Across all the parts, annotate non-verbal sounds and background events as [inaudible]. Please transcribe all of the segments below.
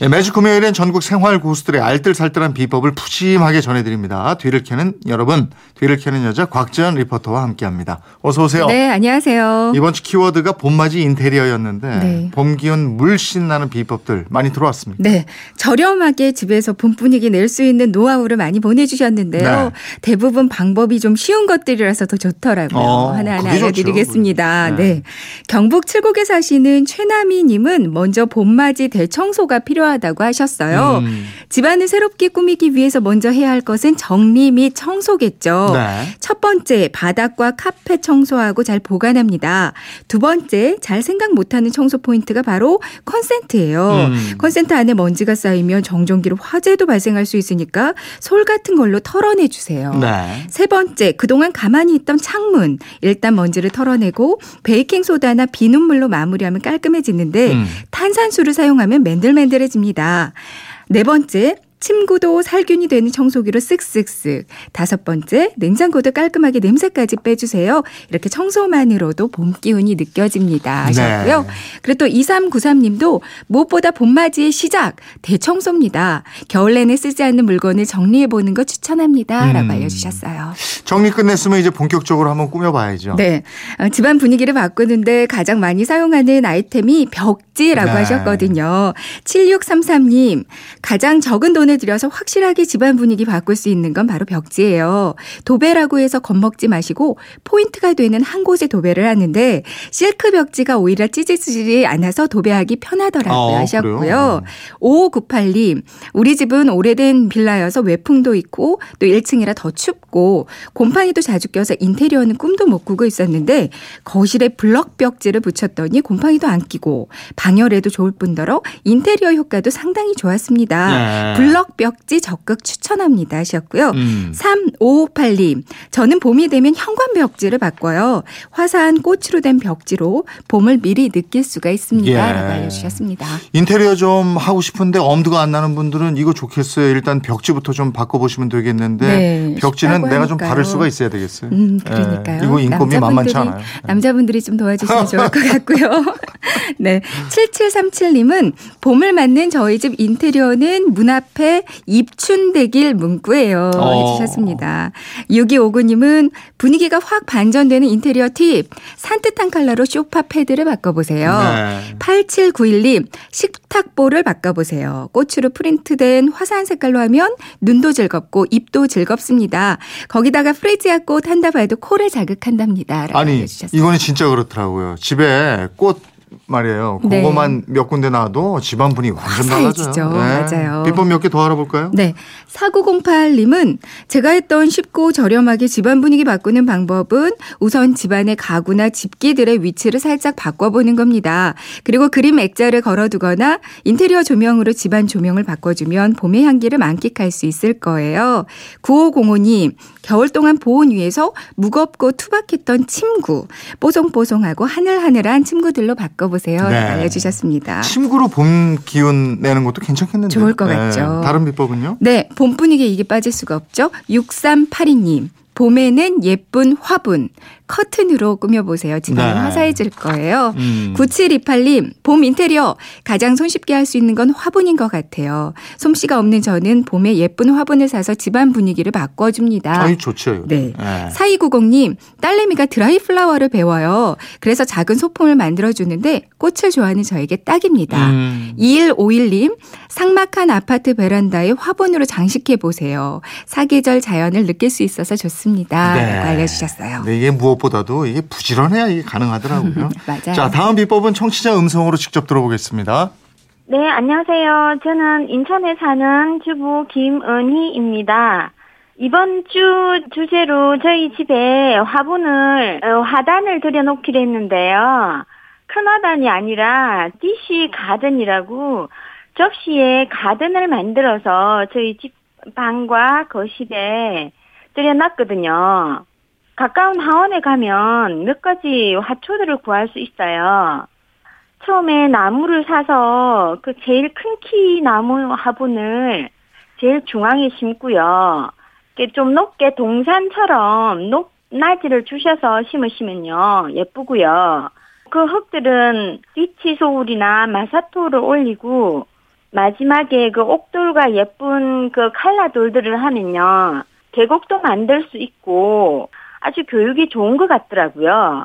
매주 금요일엔 전국 생활 고수들의 알뜰살뜰한 비법을 푸짐하게 전해드립니다. 뒤를 캐는 여러분, 뒤를 캐는 여자 곽지연 리포터와 함께합니다. 어서 오세요. 네, 안녕하세요. 이번 주 키워드가 봄맞이 인테리어였는데 네. 봄 기운 물씬 나는 비법들 많이 들어왔습니다. 네, 저렴하게 집에서 봄 분위기 낼 수 있는 노하우를 많이 보내주셨는데요. 네. 대부분 방법이 좀 쉬운 것들이라서 더 좋더라고요. 어, 하나하나. 알려드리겠습니다. 네. 네. 경북 칠곡에 사시는 최남희님은 먼저 봄맞이 대청소가 필요 하다고 하셨어요. 음. 집안을 새롭게 꾸미기 위해서 먼저 해야 할 것은 정리 및 청소겠죠. 네. 첫 번째, 바닥과 카펫 청소하고 잘 보관합니다. 두 번째, 잘 생각 못하는 청소 포인트가 바로 콘센트예요. 음. 콘센트 안에 먼지가 쌓이면 정전기로 화재도 발생할 수 있으니까 솔 같은 걸로 털어내 주세요. 네. 세 번째, 그동안 가만히 있던 창문. 일단 먼지를 털어내고 베이킹 소다나 비눗물로 마무리하면 깔끔해지는데 음. 탄산수를 사용하면 맨들맨들해집니다. 네 번째, 침구도 살균이 되는 청소기로 쓱쓱쓱. 다섯 번째, 냉장고도 깔끔하게 냄새까지 빼주세요. 이렇게 청소만으로도 봄 기운이 느껴집니다. 하셨고요. 네. 그리고 또 2393님도 무엇보다 봄맞이의 시작, 대청소입니다. 겨울 내내 쓰지 않는 물건을 정리해보는 거 추천합니다. 라고 음. 알려주셨어요. 정리 끝냈으면 이제 본격적으로 한번 꾸며봐야죠. 네. 어, 집안 분위기를 바꾸는데 가장 많이 사용하는 아이템이 벽지라고 네. 하셨거든요. 7633님, 가장 적은 돈을 들여서 확실하게 집안 분위기 바꿀 수 있는 건 바로 벽지예요. 도배라고 해서 겁먹지 마시고 포인트가 되는 한 곳에 도배를 하는데 실크 벽지가 오히려 찌질찌질이 않아서 도배하기 편하더라고요 어, 하셨고요. 그래요? 5598님, 우리 집은 오래된 빌라여서 외풍도 있고 또 1층이라 더 춥고 곰팡이도 자주 껴서 인테리어는 꿈도 못 꾸고 있었는데 거실에 블럭 벽지를 붙였더니 곰팡이도 안 끼고 방열에도 좋을 뿐더러 인테리어 효과도 상당히 좋았습니다. 네. 블럭 벽지 적극 추천합니다 하셨고요. 음. 3558님, 저는 봄이 되면 현관 벽지를 바꿔요. 화사한 꽃으로 된 벽지로 봄을 미리 느낄 수가 있습니다. 예. 라고 알려주셨습니다. 인테리어 좀 하고 싶은데 엄두가 안 나는 분들은 이거 좋겠어요. 일단 벽지부터 좀 바꿔보시면 되겠는데 네, 벽지는 내가 좀. 바를 수가 있어야 되겠어요. 음, 그러니까요. 예, 이거 인건비 만만치 않아요. 남자분들이 좀 도와주시면 좋을 것 같고요. [laughs] [laughs] 네. 7737님은 봄을 맞는 저희 집 인테리어는 문 앞에 입춘대길 문구예요. 어. 해주셨습니다. 6259님은 분위기가 확 반전되는 인테리어 팁. 산뜻한 컬러로 쇼파 패드를 바꿔보세요. 네. 8791님, 식탁보를 바꿔보세요. 꽃으로 프린트된 화사한 색깔로 하면 눈도 즐겁고 입도 즐겁습니다. 거기다가 프레지아 꽃 한다 봐도 코를 자극한답니다. 아니 알려주셨어요. 이거는 진짜 그렇더라고요. 집에 꽃 말이에요. 네. 그거만 몇 군데 놔도 집안 분위기 완전. 달라져요. 맞아요. 비법 몇 개 더 알아볼까요? 네. 4908님은 제가 했던 쉽고 저렴하게 집안 분위기 바꾸는 방법은 우선 집안의 가구나 집기들의 위치를 살짝 바꿔보는 겁니다. 그리고 그림 액자를 걸어두거나 인테리어 조명으로 집안 조명을 바꿔주면 봄의 향기를 만끽할 수 있을 거예요. 9505님, 겨울 동안 보온 위에서 무겁고 투박했던 침구, 뽀송뽀송하고 하늘하늘한 침구들로 바꿔보세요. 네. 알려주셨습니다. 침구로 봄 기운 내는 것도 괜찮겠는데. 좋을 것 같죠. 다른 비법은요? 네, 봄 분위기에 이게 빠질 수가 없죠. 6382님. 봄에는 예쁜 화분, 커튼으로 꾸며보세요. 집안이 네. 화사해질 거예요. 음. 9728님, 봄 인테리어 가장 손쉽게 할 수 있는 건 화분인 것 같아요. 솜씨가 없는 저는 봄에 예쁜 화분을 사서 집안 분위기를 바꿔줍니다. 아이 좋죠. 네. 예. 4290님, 딸내미가 드라이 플라워를 배워요. 그래서 작은 소품을 만들어주는데 꽃을 좋아하는 저에게 딱입니다. 음. 2151님, 삭막한 아파트 베란다에 화분으로 장식해보세요. 사계절 자연을 느낄 수 있어서 좋습니다. 라고 알려주셨어요. 네, 이게 무엇 보다도 이게 부지런해야 이게 가능하더라고요. [laughs] 맞아요. 자, 다음 비법은 청취자 음성으로 직접 들어보겠습니다. 네, 안녕하세요. 저는 인천에 사는 주부 김은희입니다. 이번 주 주제로 저희 집에 화분을, 어, 화단을 들여놓기로 했는데요. 큰 화단이 아니라 DC 가든이라고 접시에 가든을 만들어서 저희 집 방과 거실에 들여놨거든요. 가까운 하원에 가면 몇 가지 화초들을 구할 수 있어요. 처음에 나무를 사서 그 제일 큰 키 나무 화분을 제일 중앙에 심고요. 좀 높게 동산처럼 높낮이를 주셔서 심으시면요 예쁘고요. 그 흙들은 리치 소울이나 마사토를 올리고 마지막에 그 옥돌과 예쁜 그 칼라 돌들을 하면요 계곡도 만들 수 있고 아주 교육이 좋은 것 같더라고요.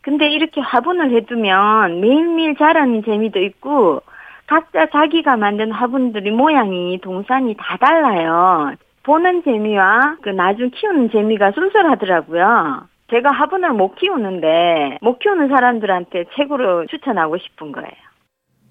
근데 이렇게 화분을 해두면 매일매일 자라는 재미도 있고 각자 자기가 만든 화분들이 모양이 동산이 다 달라요. 보는 재미와 그 나중 키우는 재미가 쏠쏠하더라고요. 제가 화분을 못 키우는데 못 키우는 사람들한테 책으로 추천하고 싶은 거예요.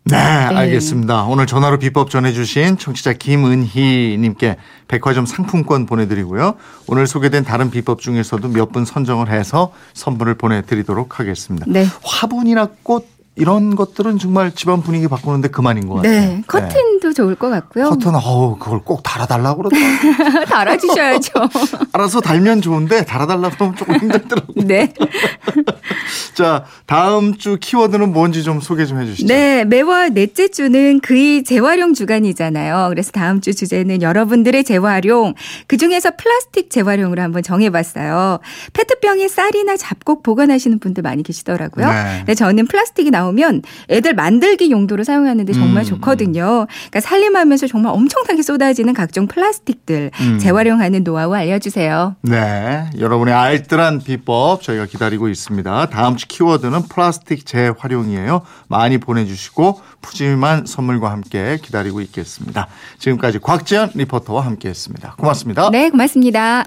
네, 알겠습니다. 오늘 전화로 비법 전해주신 청취자 김은희님께 백화점 상품권 보내드리고요. 오늘 소개된 다른 비법 중에서도 몇 분 선정을 해서 선물을 보내드리도록 하겠습니다. 네. 화분이나 꽃 이런 것들은 정말 집안 분위기 바꾸는데 그만인 것 같아요. 네. 커튼 도 좋을 것 같고요. 커튼, 어우, 그걸 꼭 달아달라고 그러더라고요. [laughs] 달아주셔야죠. [laughs] 알아서 달면 좋은데 달아달라고 하면 조금 힘들더라고요. 네. [laughs] 자, 다음 주 키워드는 뭔지 좀 소개 좀 해주시죠. 네, 매월 넷째 주는 그의 재활용 주간이잖아요. 그래서 다음 주 주제는 여러분들의 재활용, 그 중에서 플라스틱 재활용으로 한번 정해봤어요. 페트병에 쌀이나 잡곡 보관하시는 분들 많이 계시더라고요. 네. 근데 저는 플라스틱이 나오면 애들 만들기 용도로 사용하는데 정말 음. 좋거든요. 그러니까 살림하면서 정말 엄청나게 쏟아지는 각종 플라스틱들 음. 재활용하는 노하우 알려주세요. 네, 여러분의 알뜰한 비법 저희가 기다리고 있습니다. 다음 주 키워드는 플라스틱 재활용이에요. 많이 보내주시고 푸짐한 선물과 함께 기다리고 있겠습니다. 지금까지 곽지연 리포터와 함께했습니다. 고맙습니다. 네, 고맙습니다.